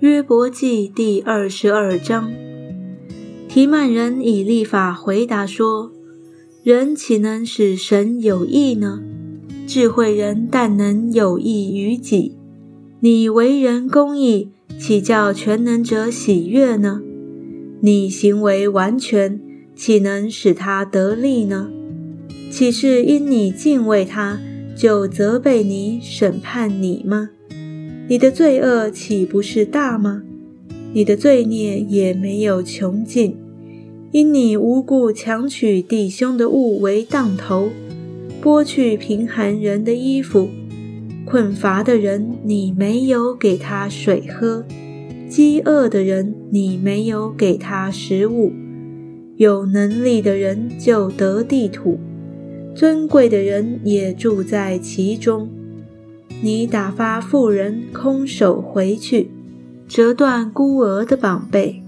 约伯记第二十二章，提曼人以立法回答说：“人岂能使神有益呢？智慧人但能有益于己。你为人公义，岂叫全能者喜悦呢？你行为完全，岂能使他得利呢？岂是因你敬畏他，就责备你、审判你吗？”你的罪恶岂不是大吗？你的罪孽也没有穷尽，因你无故强取弟兄的物为当头，剥去贫寒人的衣服，困乏的人你没有给他水喝，饥饿的人你没有给他食物，有能力的人就得地土，尊贵的人也住在其中。你打发妇人空手回去，折断孤儿的膀背，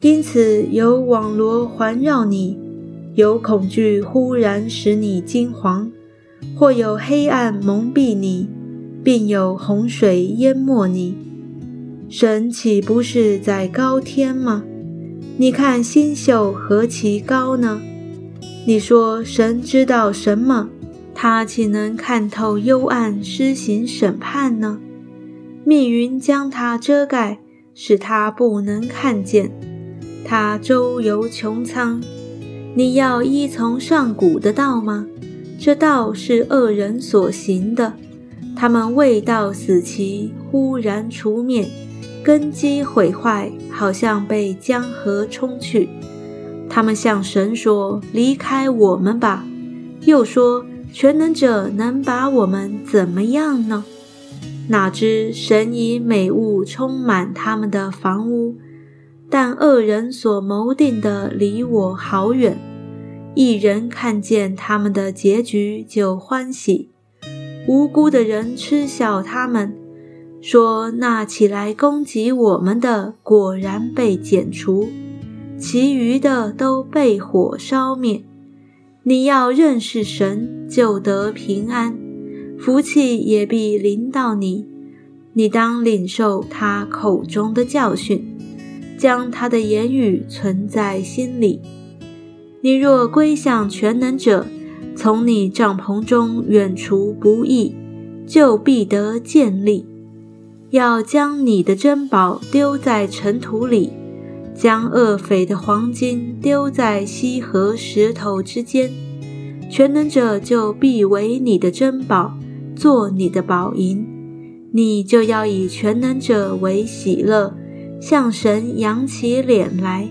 因此有网罗环绕你，有恐惧忽然使你惊惶，或有黑暗蒙蔽你，并有洪水淹没你。神岂不是在高天吗？你看星宿何其高呢？你说神知道什么？他岂能看透幽暗，施行审判呢？密云将他遮盖，使他不能看见。他周游穹苍，你要依从上古的道吗？这道是恶人所行的。他们未到死期，忽然除灭，根基毁坏，好像被江河冲去。他们向神说：“离开我们吧。”又说。全能者能把我们怎么样呢？哪知神以美物充满他们的房屋，但恶人所谋定的离我好远。一人看见他们的结局就欢喜，无辜的人嗤笑他们，说那起来攻击我们的果然被剪除，其余的都被火烧灭。你要认识神，就得平安，福气也必临到你。你当领受他口中的教训，将他的言语存在心里。你若归向全能者，从你帐篷中远除不义，就必得建立。要将你的珍宝丢在尘土里。将恶匪的黄金丢在溪河石头之间，全能者就必为你的珍宝，做你的宝银。你就要以全能者为喜乐，向神扬起脸来。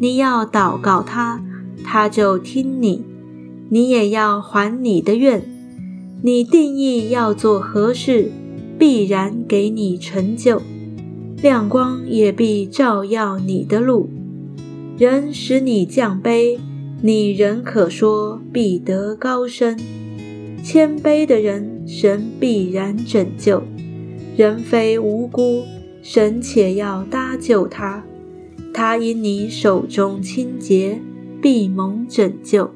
你要祷告他，他就听你；你也要还你的愿。你定义要做何事，必然给你成就。亮光也必照耀你的路，人使你降卑，你仍可说必得高升。谦卑的人，神必然拯救；人非无辜，神且要搭救他。他因你手中清洁，必蒙拯救。